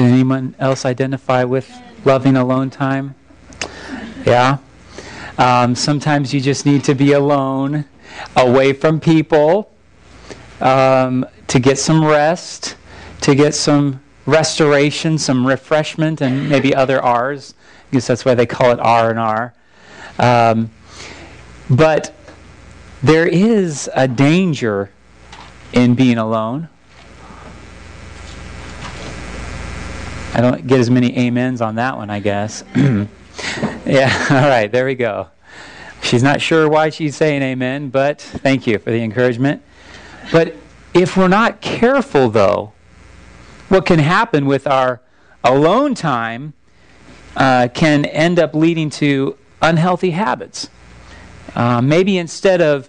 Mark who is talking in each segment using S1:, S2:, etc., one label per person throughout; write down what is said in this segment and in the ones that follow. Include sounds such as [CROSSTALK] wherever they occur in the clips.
S1: Can anyone else identify with loving alone time? Yeah. Um, sometimes you just need to be alone, away from people, um, to get some rest, to get some restoration, some refreshment, and maybe other R's. I guess that's why they call it R and R. Um, but there is a danger in being alone. I don't get as many amens on that one, I guess. [CLEARS THROAT] yeah, [LAUGHS] all right, there we go. She's not sure why she's saying amen, but thank you for the encouragement. But if we're not careful, though, what can happen with our alone time uh, can end up leading to unhealthy habits. Uh, maybe instead of,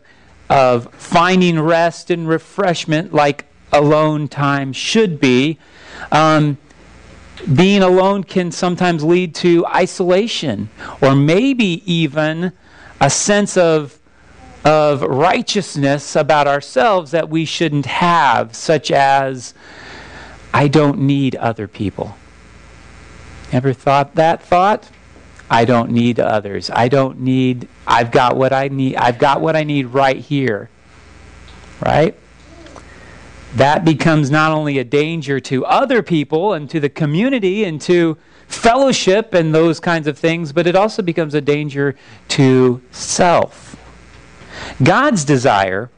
S1: of finding rest and refreshment like alone time should be, um, being alone can sometimes lead to isolation or maybe even a sense of, of righteousness about ourselves that we shouldn't have, such as, I don't need other people. Ever thought that thought? I don't need others. I don't need I've got what I need. I've got what I need right here. Right? That becomes not only a danger to other people and to the community and to fellowship and those kinds of things, but it also becomes a danger to self. God's desire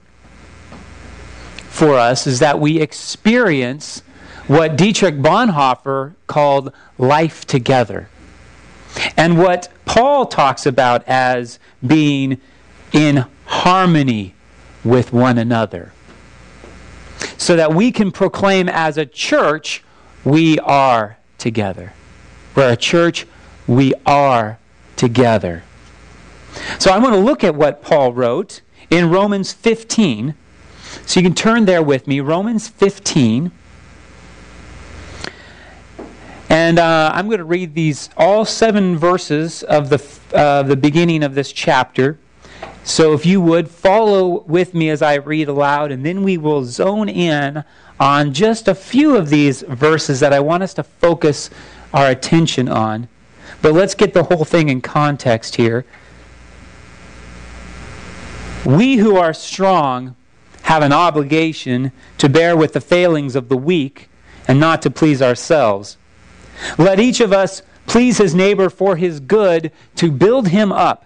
S1: for us is that we experience what Dietrich Bonhoeffer called life together. And what Paul talks about as being in harmony with one another so that we can proclaim as a church, we are together. We're a church, we are together. So I want to look at what Paul wrote in Romans 15. So you can turn there with me, Romans 15. And uh, I'm going to read these all seven verses of the, uh, the beginning of this chapter. So if you would follow with me as I read aloud, and then we will zone in on just a few of these verses that I want us to focus our attention on. But let's get the whole thing in context here. We who are strong have an obligation to bear with the failings of the weak and not to please ourselves. Let each of us please his neighbor for his good to build him up.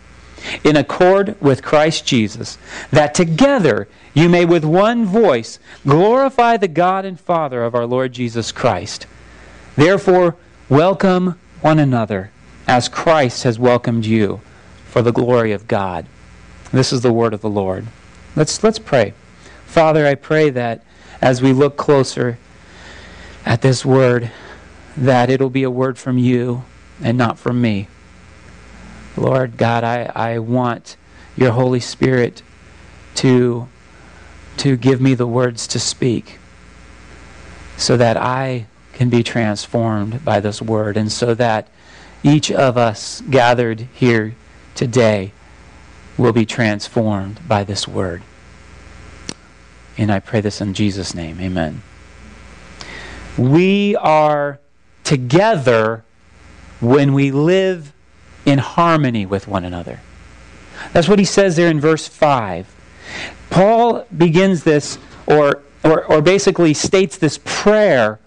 S1: in accord with Christ Jesus, that together you may with one voice glorify the God and Father of our Lord Jesus Christ. Therefore, welcome one another as Christ has welcomed you for the glory of God. This is the word of the Lord. Let's, let's pray. Father, I pray that as we look closer at this word, that it'll be a word from you and not from me. Lord God, I, I want your Holy Spirit to, to give me the words to speak so that I can be transformed by this word and so that each of us gathered here today will be transformed by this word. And I pray this in Jesus' name. Amen. We are together when we live in harmony with one another. That's what he says there in verse 5. Paul begins this, or, or, or basically states this prayer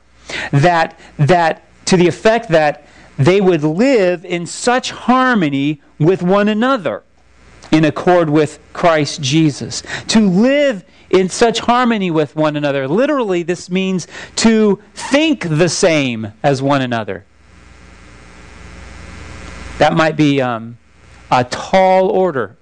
S1: that, that to the effect that they would live in such harmony with one another in accord with Christ Jesus. To live in such harmony with one another. Literally, this means to think the same as one another. That might be um, a tall order.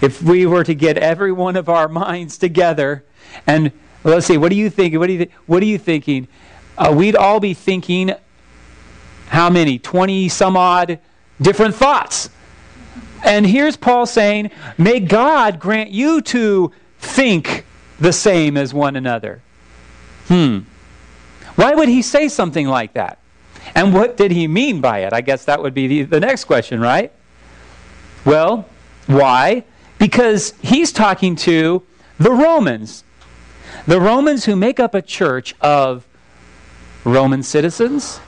S1: If we were to get every one of our [LAUGHS] minds together and let's see, what are you thinking? What th- what are you thinking? Uh, we'd all be thinking how many? 20 some odd different thoughts. And here's Paul saying, May God grant you to think the same as one another. Hmm. Why would he say something like that? And what did he mean by it? I guess that would be the, the next question, right? Well, why? Because he's talking to the Romans. The Romans who make up a church of Roman citizens,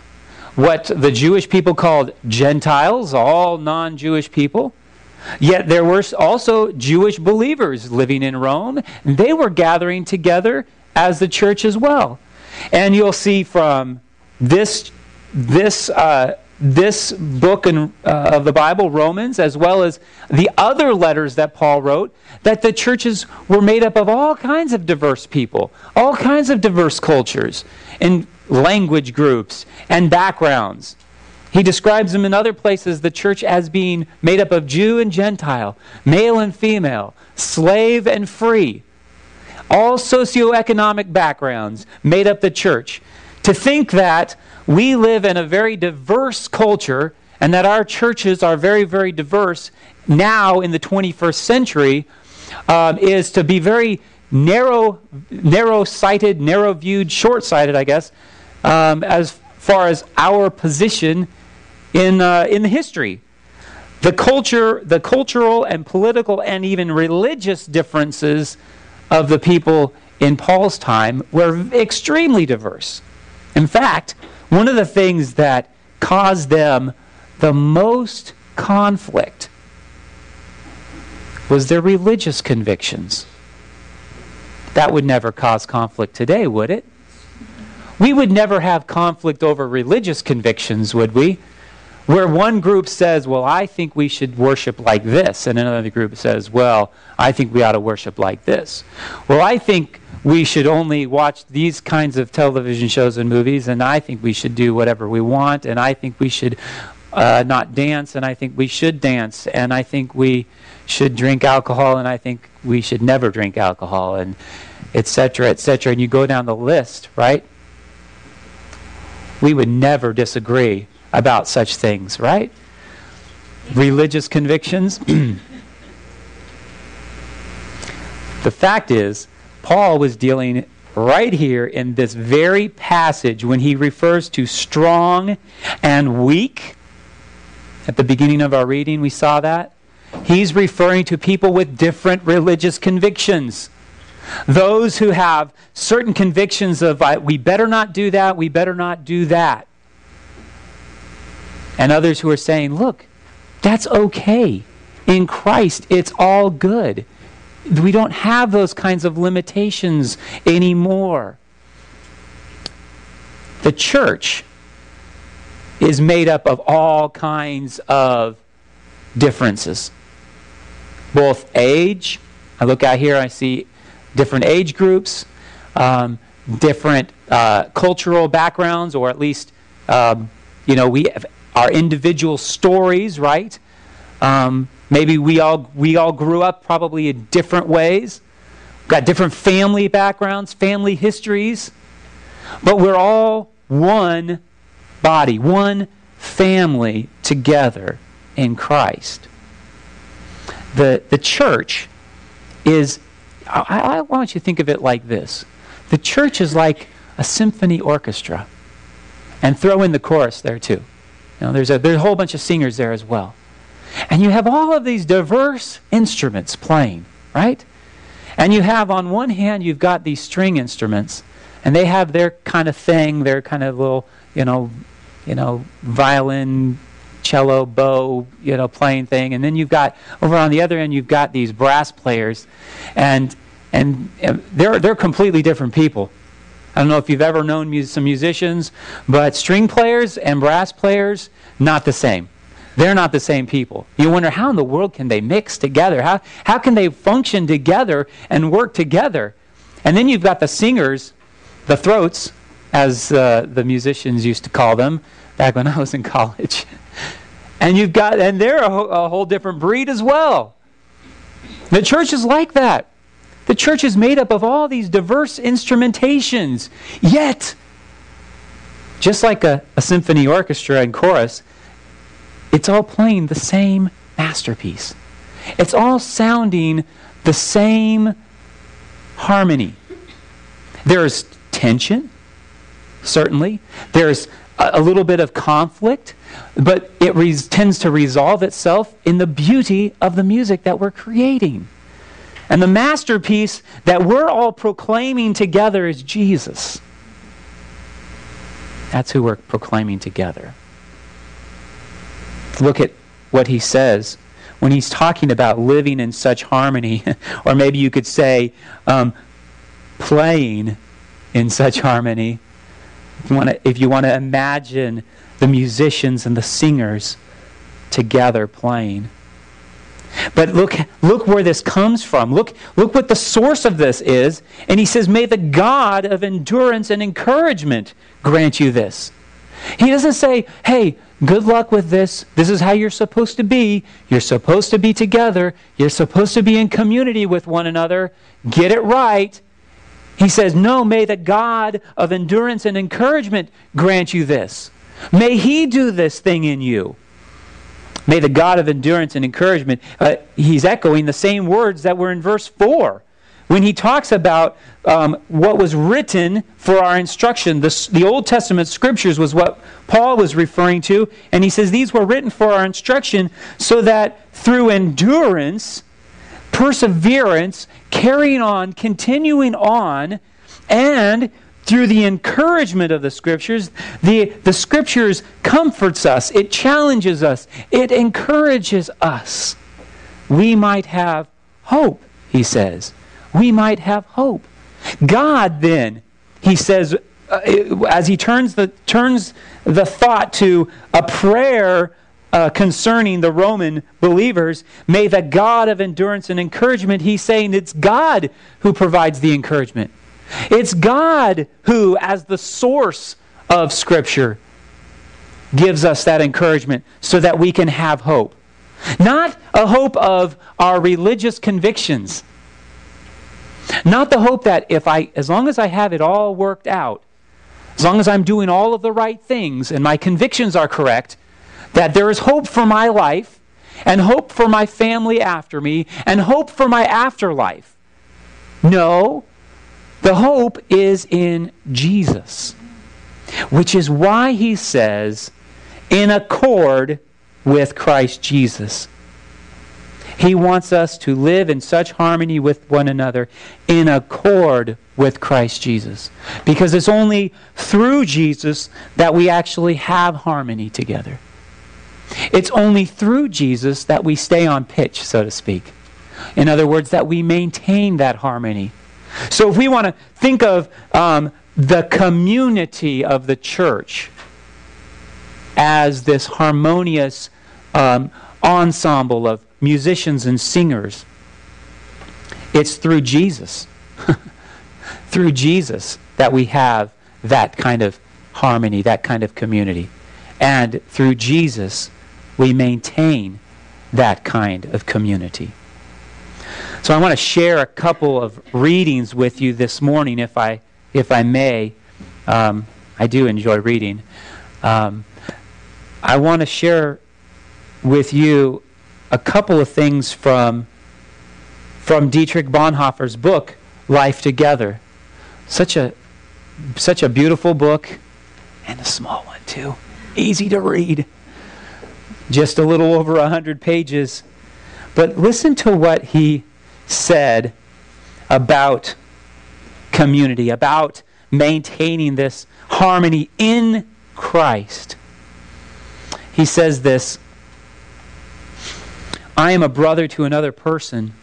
S1: what the Jewish people called Gentiles, all non Jewish people. Yet there were also Jewish believers living in Rome. They were gathering together as the church as well. And you'll see from this, this, uh, this book in, uh, of the Bible, Romans, as well as the other letters that Paul wrote, that the churches were made up of all kinds of diverse people, all kinds of diverse cultures, and language groups and backgrounds. He describes them in other places, the church as being made up of Jew and Gentile, male and female, slave and free. All socioeconomic backgrounds made up the church. To think that we live in a very diverse culture and that our churches are very, very diverse now in the 21st century um, is to be very narrow, narrow-sighted, narrow-viewed, short-sighted, I guess, um, as far as our position in, uh, in the history. The culture, the cultural and political and even religious differences of the people in Paul's time were extremely diverse. In fact, one of the things that caused them the most conflict was their religious convictions. That would never cause conflict today, would it? We would never have conflict over religious convictions, would we? Where one group says, well, I think we should worship like this, and another group says, well, I think we ought to worship like this. Well, I think we should only watch these kinds of television shows and movies, and I think we should do whatever we want, and I think we should uh, not dance, and I think we should dance, and I think we should drink alcohol, and I think we should never drink alcohol, and etc., etc. And you go down the list, right? we would never disagree about such things, right? Religious convictions. [CLEARS THROAT] the fact is, Paul was dealing right here in this very passage when he refers to strong and weak. At the beginning of our reading, we saw that. He's referring to people with different religious convictions. Those who have certain convictions of, we better not do that, we better not do that. And others who are saying, look, that's okay. In Christ, it's all good. We don't have those kinds of limitations anymore. The church is made up of all kinds of differences, both age. I look out here, I see different age groups, um, different uh, cultural backgrounds, or at least, um, you know, we have our individual stories, right? Um, maybe we all we all grew up probably in different ways, got different family backgrounds, family histories, but we're all one body, one family together in Christ. The the church is I, I want you to think of it like this the church is like a symphony orchestra. And throw in the chorus there too. You know, there's, a, there's a whole bunch of singers there as well. And you have all of these diverse instruments playing, right? And you have, on one hand, you've got these string instruments, and they have their kind of thing, their kind of little, you know, you know, violin, cello, bow, you know, playing thing. And then you've got over on the other end, you've got these brass players, and and uh, they're they're completely different people. I don't know if you've ever known some musicians, but string players and brass players not the same. They're not the same people. You wonder how in the world can they mix together? How how can they function together and work together? And then you've got the singers, the throats, as uh, the musicians used to call them back when I was in college. [LAUGHS] And you've got, and they're a, a whole different breed as well. The church is like that. The church is made up of all these diverse instrumentations. Yet, just like a, a symphony orchestra and chorus, it's all playing the same masterpiece. It's all sounding the same harmony. There's tension, certainly. There's a, a little bit of conflict, but it tends to resolve itself in the beauty of the music that we're creating. And the masterpiece that we're all proclaiming together is Jesus. That's who we're proclaiming together. Look at what he says when he's talking about living in such harmony, [LAUGHS] or maybe you could say um, playing in such harmony. If you, want to, imagine the musicians and the singers together playing. But look, look where this comes from. Look, look what the source of this is. And he says, May the God of endurance and encouragement grant you this. He doesn't say, Hey, good luck with this. This is how you're supposed to be. You're supposed to be together. You're supposed to be in community with one another. Get it right. He says, No, may the God of endurance and encouragement grant you this. May He do this thing in you. May the God of endurance and encouragement, uh, he's echoing the same words that were in verse 4 when he talks about um, what was written for our instruction. The, the Old Testament scriptures was what Paul was referring to, and he says these were written for our instruction so that through endurance, perseverance, carrying on, continuing on, and through the encouragement of the scriptures the, the scriptures comforts us it challenges us it encourages us we might have hope he says we might have hope god then he says uh, as he turns the turns the thought to a prayer uh, concerning the Roman believers, may the God of endurance and encouragement, he's saying it's God who provides the encouragement. It's God who, as the source of Scripture, gives us that encouragement so that we can have hope. Not a hope of our religious convictions. Not the hope that if I, as long as I have it all worked out, as long as I'm doing all of the right things and my convictions are correct, that there is hope for my life and hope for my family after me and hope for my afterlife. No, the hope is in Jesus, which is why he says, in accord with Christ Jesus. He wants us to live in such harmony with one another, in accord with Christ Jesus. Because it's only through Jesus that we actually have harmony together. It's only through Jesus that we stay on pitch, so to speak. In other words, that we maintain that harmony so if we want to think of um, the community of the church as this harmonious um, ensemble of musicians and singers, it's through Jesus. [LAUGHS] through Jesus that we have that kind of harmony, that kind of community. And through Jesus, we maintain that kind of community. So I want to share a couple of readings with you this morning, if I, if I may. Um, I do enjoy reading. Um, I want to share with you a couple of things from, from Dietrich Bonhoeffer's book, Life Together. Such a, such a beautiful book, and a small one, too. Easy to read. Just a little over 100 pages. But listen to what he said about community, about maintaining this harmony in Christ. He says this I am a brother to another person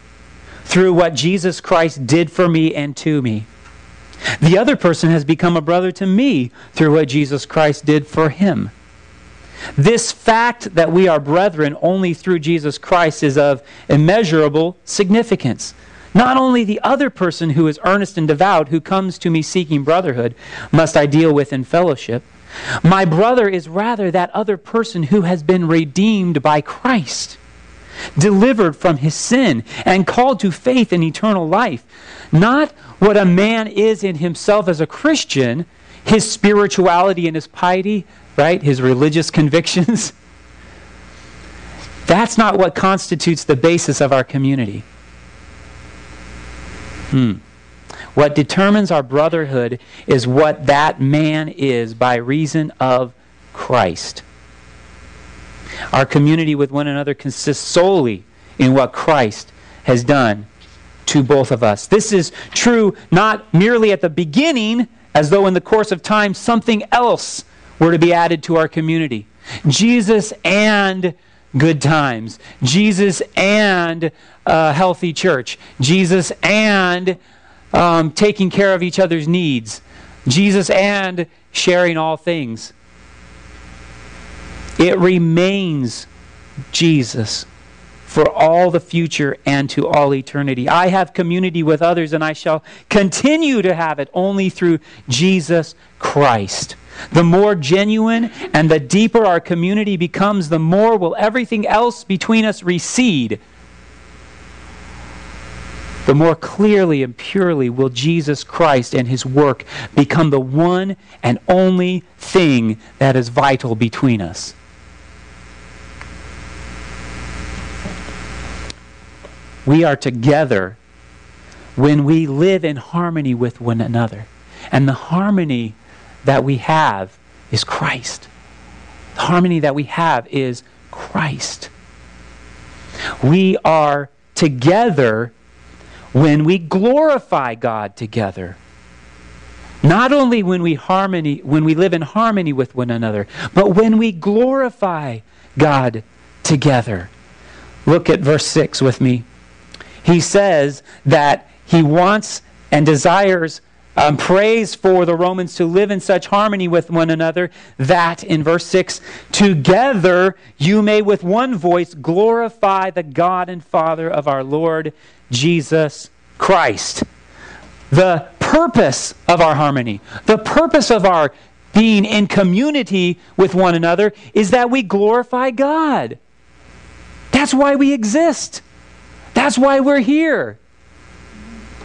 S1: through what Jesus Christ did for me and to me. The other person has become a brother to me through what Jesus Christ did for him. This fact that we are brethren only through Jesus Christ is of immeasurable significance. Not only the other person who is earnest and devout, who comes to me seeking brotherhood, must I deal with in fellowship. My brother is rather that other person who has been redeemed by Christ, delivered from his sin, and called to faith in eternal life. Not what a man is in himself as a Christian, his spirituality and his piety, right? His religious [LAUGHS] convictions. That's not what constitutes the basis of our community. Hmm. What determines our brotherhood is what that man is by reason of Christ. Our community with one another consists solely in what Christ has done to both of us. This is true not merely at the beginning, as though in the course of time something else were to be added to our community. Jesus and good times. Jesus and a healthy church. Jesus and um, taking care of each other's needs. Jesus and sharing all things. It remains Jesus for all the future and to all eternity. I have community with others, and I shall continue to have it only through Jesus Christ. The more genuine and the deeper our community becomes, the more will everything else between us recede. The more clearly and purely will Jesus Christ and his work become the one and only thing that is vital between us. We are together when we live in harmony with one another. And the harmony that we have is Christ. The harmony that we have is Christ. We are together when we glorify God together. Not only when we harmony when we live in harmony with one another, but when we glorify God together. Look at verse 6 with me. He says that he wants and desires um, praise for the Romans to live in such harmony with one another that, in verse 6, together you may with one voice glorify the God and Father of our Lord Jesus Christ. The purpose of our harmony, the purpose of our being in community with one another is that we glorify God. That's why we exist. That's why we're here.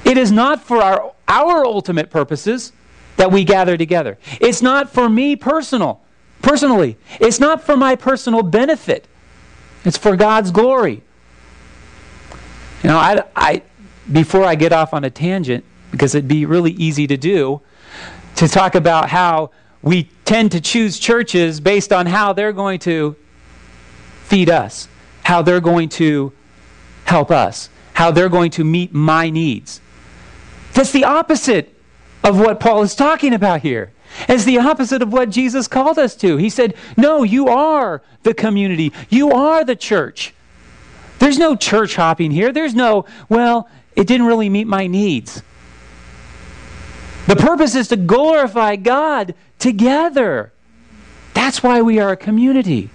S1: It is not for our, our ultimate purposes that we gather together. It's not for me personal, personally. It's not for my personal benefit. It's for God's glory. You know, I, I, before I get off on a tangent, because it'd be really easy to do, to talk about how we tend to choose churches based on how they're going to feed us, how they're going to help us, how they're going to meet my needs. That's the opposite of what Paul is talking about here. It's the opposite of what Jesus called us to. He said, No, you are the community, you are the church. There's no church hopping here. There's no, well, it didn't really meet my needs. The purpose is to glorify God together. That's why we are a community.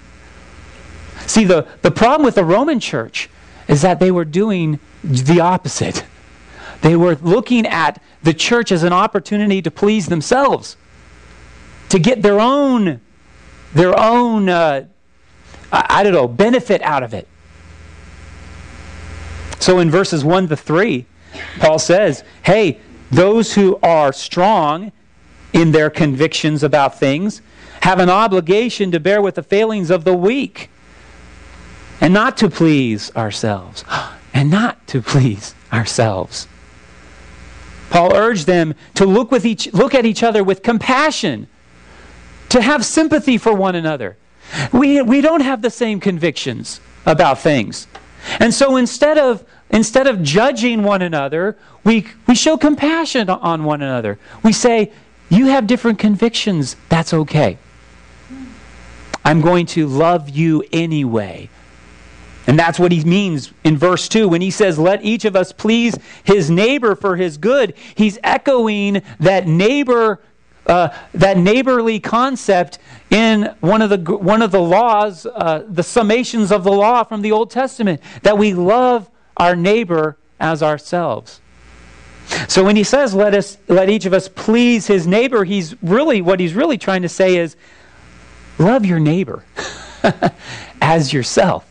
S1: See, the, the problem with the Roman church is that they were doing the opposite. They were looking at the church as an opportunity to please themselves, to get their own, their own, uh, I don't know, benefit out of it. So in verses 1 to 3, Paul says, hey, those who are strong in their convictions about things have an obligation to bear with the failings of the weak and not to please ourselves. [GASPS] And not to please ourselves. Paul urged them to look, with each, look at each other with compassion, to have sympathy for one another. We, we don't have the same convictions about things. And so instead of, instead of judging one another, we, we show compassion on one another. We say, You have different convictions. That's okay. I'm going to love you anyway. And that's what he means in verse 2 when he says, Let each of us please his neighbor for his good. He's echoing that neighbor. Uh, that neighborly concept in one of the one of the laws, uh, the summations of the law from the Old Testament, that we love our neighbor as ourselves. So when he says, "Let us, let each of us please his neighbor," he's really what he's really trying to say is, love your neighbor [LAUGHS] as yourself.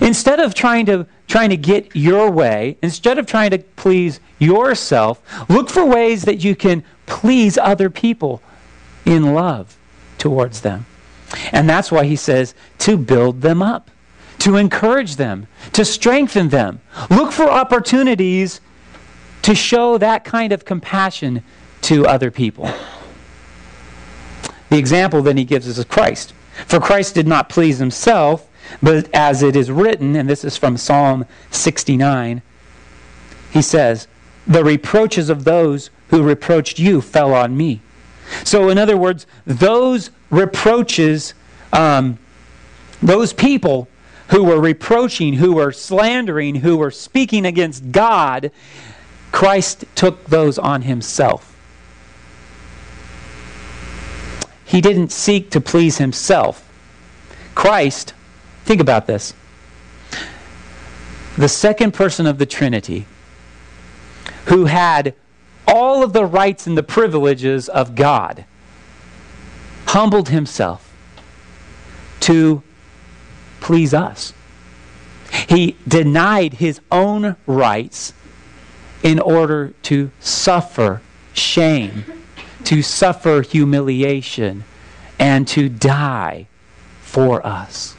S1: Instead of trying to trying to get your way, instead of trying to please yourself, look for ways that you can please other people in love towards them. And that's why he says to build them up, to encourage them, to strengthen them. Look for opportunities to show that kind of compassion to other people. The example then he gives us is Christ. For Christ did not please himself, but as it is written, and this is from Psalm 69, he says, The reproaches of those who reproached you fell on me. So, in other words, those reproaches, um, those people who were reproaching, who were slandering, who were speaking against God, Christ took those on himself. He didn't seek to please himself. Christ, think about this. The second person of the Trinity, who had all of the rights and the privileges of God, humbled himself to please us. He denied his own rights in order to suffer shame, to suffer humiliation, and to die for us.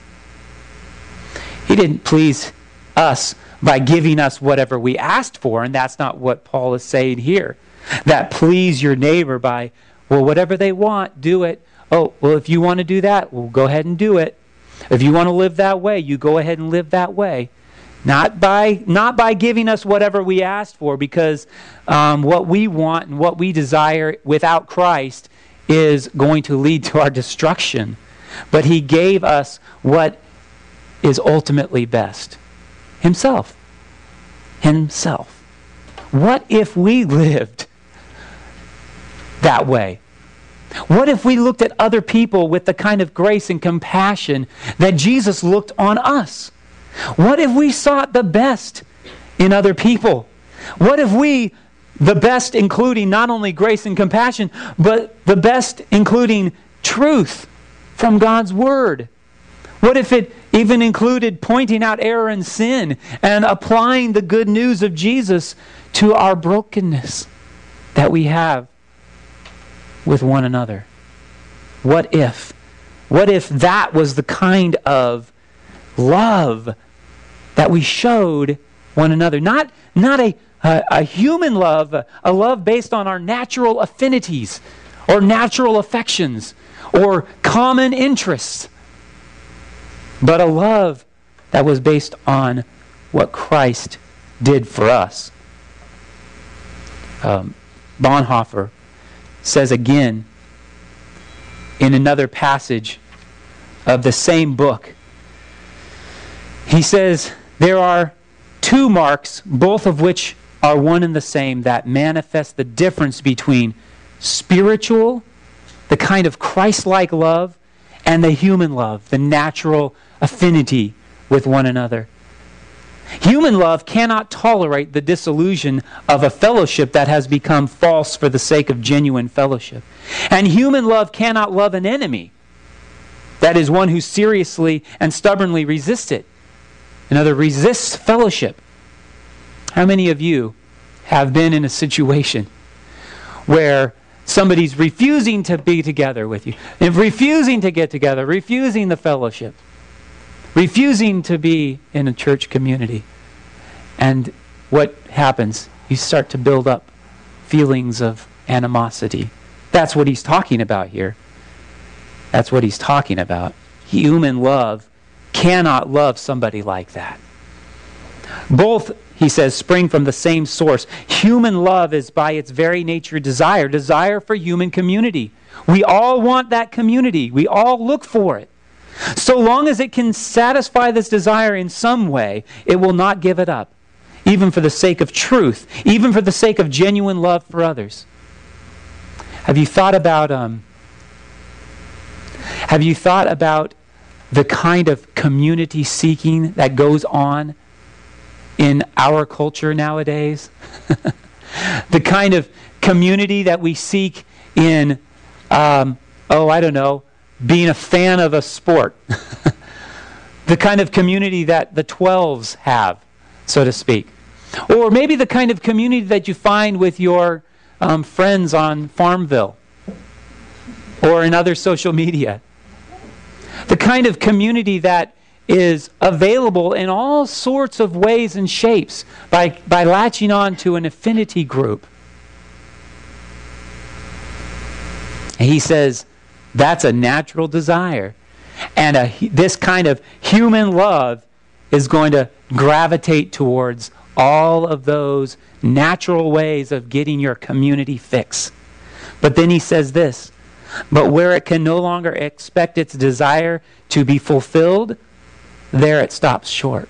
S1: He didn't please us by giving us whatever we asked for, and that's not what Paul is saying here. That please your neighbor by, well, whatever they want, do it. Oh, well, if you want to do that, well, go ahead and do it. If you want to live that way, you go ahead and live that way. Not by, not by giving us whatever we asked for, because um, what we want and what we desire without Christ is going to lead to our destruction. But He gave us what is ultimately best Himself. Himself. What if we [LAUGHS] lived that way? What if we looked at other people with the kind of grace and compassion that Jesus looked on us? What if we sought the best in other people? What if we, the best including not only grace and compassion, but the best including truth from God's Word? What if it even included pointing out error and sin and applying the good news of Jesus to our brokenness that we have with one another? What if? What if that was the kind of love that we showed one another. Not, not a, a, a human love, a, a love based on our natural affinities or natural affections or common interests, but a love that was based on what Christ did for us. Um, Bonhoeffer says again in another passage of the same book he says, There are two marks, both of which are one and the same, that manifest the difference between spiritual, the kind of Christ like love, and the human love, the natural affinity with one another. Human love cannot tolerate the disillusion of a fellowship that has become false for the sake of genuine fellowship. And human love cannot love an enemy, that is, one who seriously and stubbornly resists it. Another resists fellowship. How many of you have been in a situation where somebody's refusing to be together with you, and refusing to get together, refusing the fellowship, refusing to be in a church community? And what happens? You start to build up feelings of animosity. That's what he's talking about here. That's what he's talking about. Human love cannot love somebody like that. Both, he says, spring from the same source. Human love is by its very nature desire, desire for human community. We all want that community, we all look for it. So long as it can satisfy this desire in some way, it will not give it up, even for the sake of truth, even for the sake of genuine love for others. Have you thought about um, have you thought about the kind of community seeking that goes on in our culture nowadays. [LAUGHS] the kind of community that we seek in, um, oh, I don't know, being a fan of a sport. [LAUGHS] the kind of community that the 12s have, so to speak. Or maybe the kind of community that you find with your um, friends on Farmville or in other social media. The kind of community that is available in all sorts of ways and shapes by, by latching on to an affinity group. he says that's a natural desire. And a, this kind of human love is going to gravitate towards all of those natural ways of getting your community fix. But then he says this but where it can no longer expect its desire to be fulfilled, there it stops short.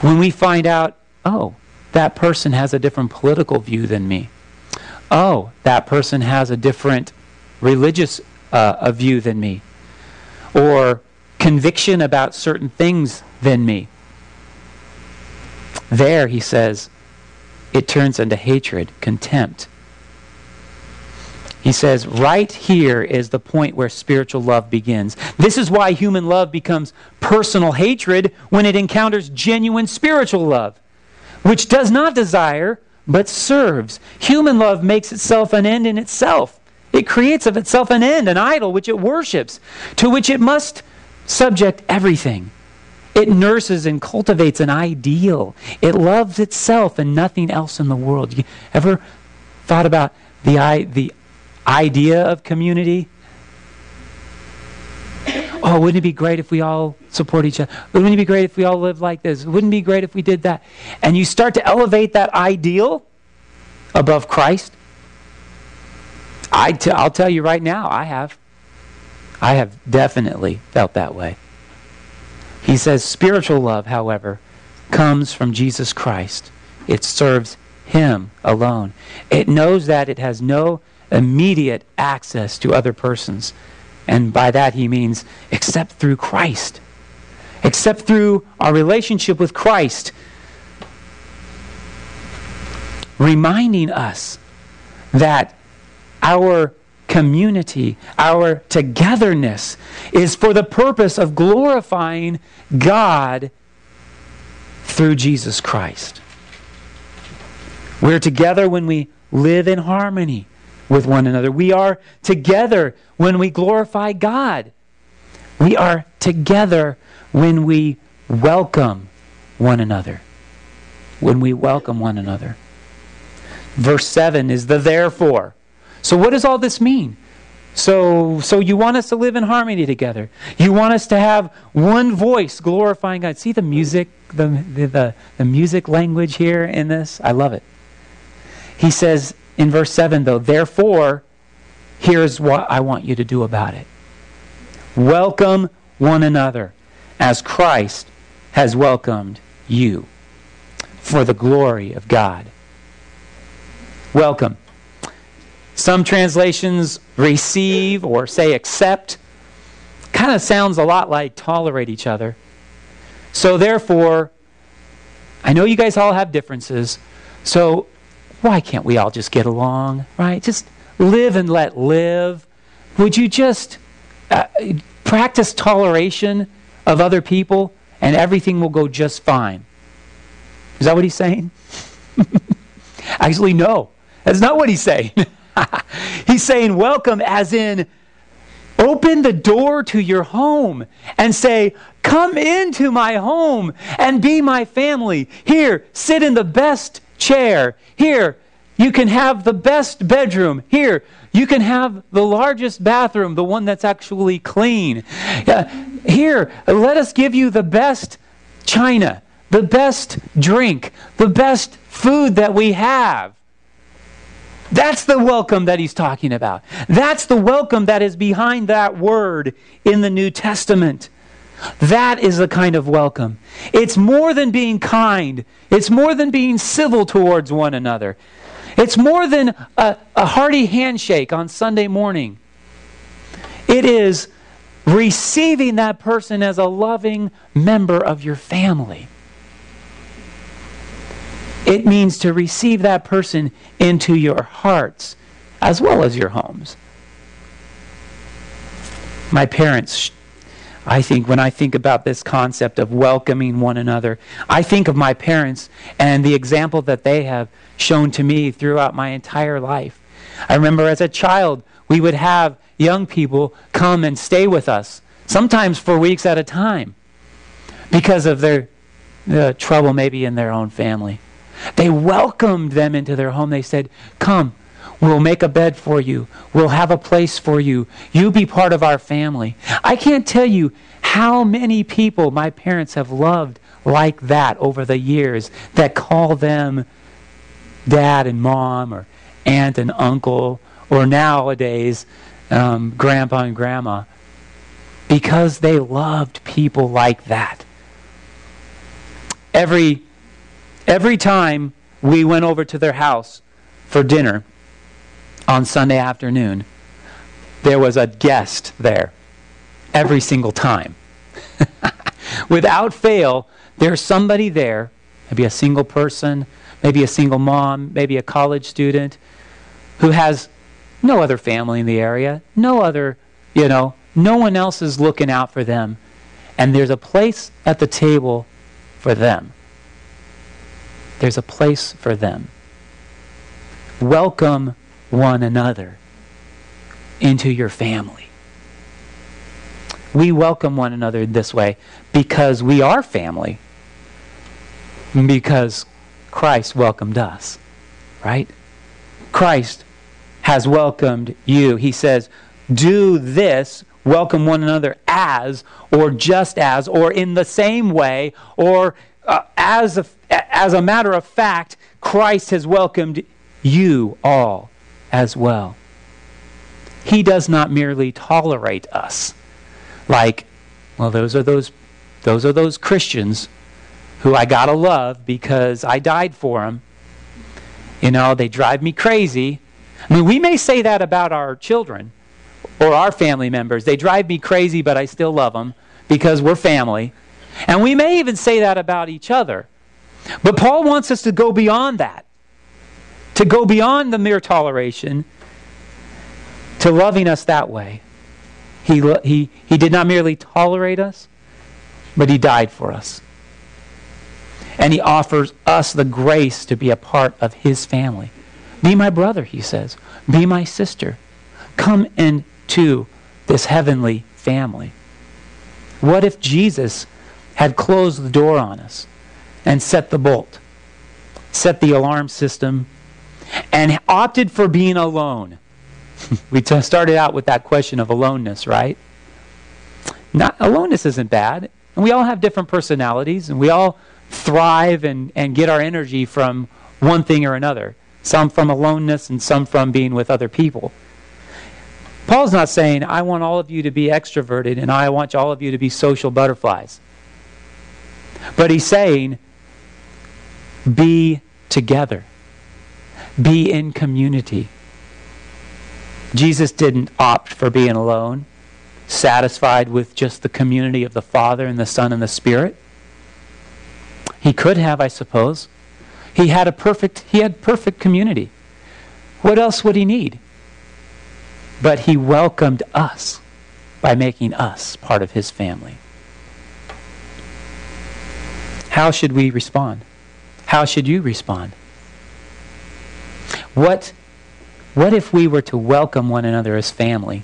S1: When we find out, oh, that person has a different political view than me. Oh, that person has a different religious uh, a view than me. Or conviction about certain things than me. There, he says, it turns into hatred, contempt, he says, right here is the point where spiritual love begins. This is why human love becomes personal hatred when it encounters genuine spiritual love, which does not desire, but serves. Human love makes itself an end in itself. It creates of itself an end, an idol which it worships, to which it must subject everything. It nurses and cultivates an ideal. It loves itself and nothing else in the world. You ever thought about the, the idea of community. Oh, wouldn't it be great if we all support each other? Wouldn't it be great if we all lived like this? Wouldn't it be great if we did that? And you start to elevate that ideal above Christ. I t- I'll tell you right now, I have. I have definitely felt that way. He says spiritual love, however, comes from Jesus Christ. It serves Him alone. It knows that it has no immediate access to other persons. And by that he means except through Christ. Except through our relationship with Christ. Reminding us that our community, our togetherness, is for the purpose of glorifying God through Jesus Christ. We're together when we live in harmony with one another. We are together when we glorify God. We are together when we welcome one another. When we welcome one another. Verse 7 is the therefore. So, what does all this mean? So, so you want us to live in harmony together. You want us to have one voice glorifying God. See the music, the, the, the music language here in this? I love it. He says, in verse 7, though, therefore, here's what I want you to do about it welcome one another as Christ has welcomed you for the glory of God. Welcome. Some translations receive or say accept. Kind of sounds a lot like tolerate each other. So, therefore, I know you guys all have differences. So, why can't we all just get along, right? Just live and let live. Would you just uh, practice toleration of other people and everything will go just fine? Is that what he's saying? [LAUGHS] Actually, no. That's not what he's saying. [LAUGHS] he's saying welcome as in open the door to your home and say, Come into my home and be my family. Here, sit in the best chair. Here, you can have the best bedroom. Here, you can have the largest bathroom, the one that's actually clean. Uh, here, let us give you the best china, the best drink, the best food that we have. That's the welcome that he's talking about. That's the welcome that is behind that word in the New Testament. That is the kind of welcome. It's more than being kind, it's more than being civil towards one another. It's more than a, a hearty handshake on Sunday morning. It is receiving that person as a loving member of your family. It means to receive that person into your hearts as well as your homes. My parents I think when I think about this concept of welcoming one another, I think of my parents and the example that they have shown to me throughout my entire life. I remember as a child, we would have young people come and stay with us, sometimes for weeks at a time, because of their uh, trouble maybe in their own family. They welcomed them into their home. They said, Come, we'll make a bed for you. We'll have a place for you. You be part of our family. I can't tell you how many people my parents have loved like that over the years that call them dad and mom or aunt and uncle or nowadays um, grandpa and grandma because they loved people like that. Every Every time we went over to their house for dinner on Sunday afternoon, there was a guest there. Every single time. [LAUGHS] Without fail, there's somebody there, maybe a single person, maybe a single mom, maybe a college student, who has no other family in the area, no other, you know, no one else is looking out for them. And there's a place at the table for them. There's a place for them. Welcome one another into your family. We welcome one another this way because we are family. Because Christ welcomed us, right? Christ has welcomed you. He says, Do this, welcome one another as, or just as, or in the same way, or uh, as, a, as a matter of fact, Christ has welcomed you all as well. He does not merely tolerate us like, well, those are those, those are those Christians who I gotta love because I died for them. You know, they drive me crazy. I mean, we may say that about our children or our family members. They drive me crazy, but I still love them because we're family. And we may even say that about each other. But Paul wants us to go beyond that, to go beyond the mere toleration, to loving us that way. He, he, he did not merely tolerate us, but he died for us. And he offers us the grace to be a part of his family. Be my brother, he says. Be my sister. Come into this heavenly family. What if Jesus had closed the door on us and set the bolt, set the alarm system, and opted for being alone. [LAUGHS] we t- started out with that question of aloneness, right? Not, aloneness isn't bad. And we all have different personalities, and we all thrive and, and get our energy from one thing or another. Some from aloneness, and some from being with other people. Paul's not saying, I want all of you to be extroverted and I want all of you to be social butterflies. But he's saying, be together, be in community. Jesus didn't opt for being alone, satisfied with just the community of the Father and the Son and the Spirit. He could have, I suppose. He had a perfect he had perfect community. What else would he need? But he welcomed us by making us part of his family. How should we respond? How should you respond? What, what if we were to welcome one another as family?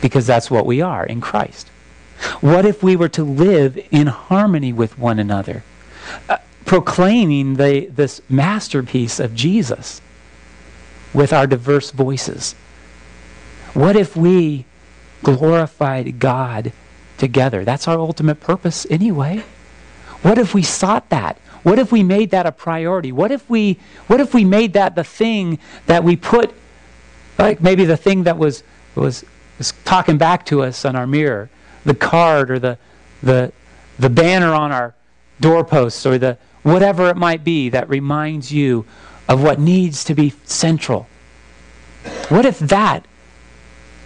S1: Because that's what we are in Christ. What if we were to live in harmony with one another, uh, proclaiming the, this masterpiece of Jesus with our diverse voices? What if we glorified God together? That's our ultimate purpose anyway. What if we sought that? What if we made that a priority? What if we what if we made that the thing that we put like maybe the thing that was was was talking back to us on our mirror, the card or the the the banner on our doorposts or the whatever it might be that reminds you of what needs to be central. What if that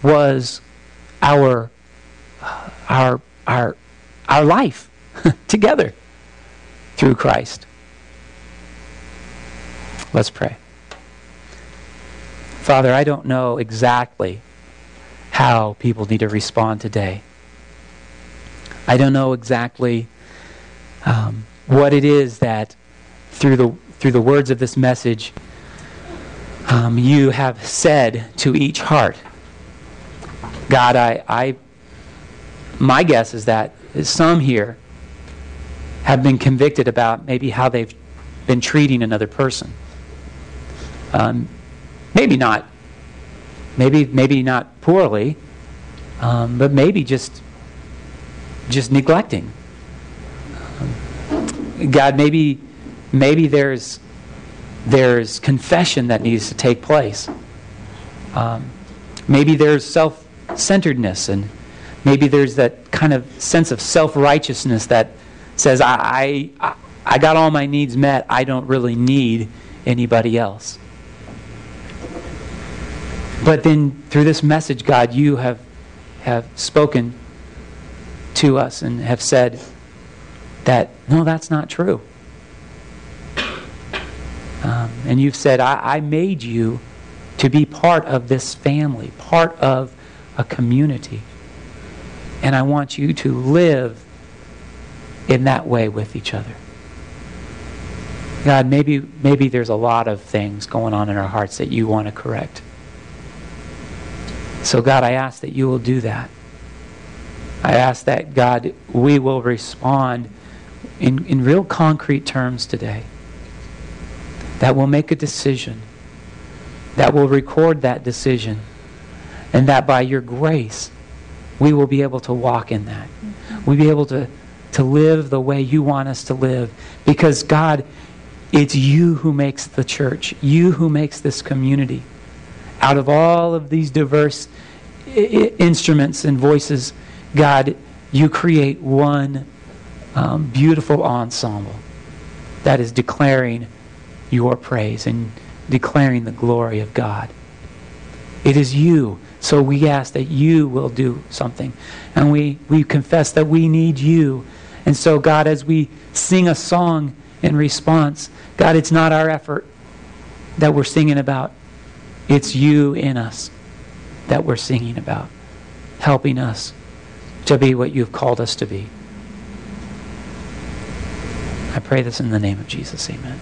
S1: was our our our our life [LAUGHS] together? Through Christ. Let's pray. Father, I don't know exactly how people need to respond today. I don't know exactly um, what it is that through the through the words of this message um, you have said to each heart. God, I, I my guess is that some here have been convicted about maybe how they've been treating another person. Um, maybe not, maybe maybe not poorly, um, but maybe just just neglecting. Um, God, maybe maybe there's there's confession that needs to take place. Um, maybe there's self-centeredness and maybe there's that kind of sense of self-righteousness that says I, I I got all my needs met. I don't really need anybody else. But then through this message, God, you have, have spoken to us and have said that, no, that's not true. Um, and you've said, I, I made you to be part of this family, part of a community. And I want you to live in that way with each other. God, maybe, maybe there's a lot of things going on in our hearts that you want to correct. So, God, I ask that you will do that. I ask that, God, we will respond in, in real concrete terms today. That we'll make a decision. That we'll record that decision. And that by your grace, we will be able to walk in that. We'll be able to, to live the way you want us to live. Because, God, it's you who makes the church, you who makes this community out of all of these diverse I- instruments and voices, God, you create one um, beautiful ensemble that is declaring your praise and declaring the glory of God. It is you. So we ask that you will do something. And we, we confess that we need you. And so, God, as we sing a song in response, God, it's not our effort that we're singing about. It's you in us that we're singing about, helping us to be what you've called us to be. I pray this in the name of Jesus. Amen.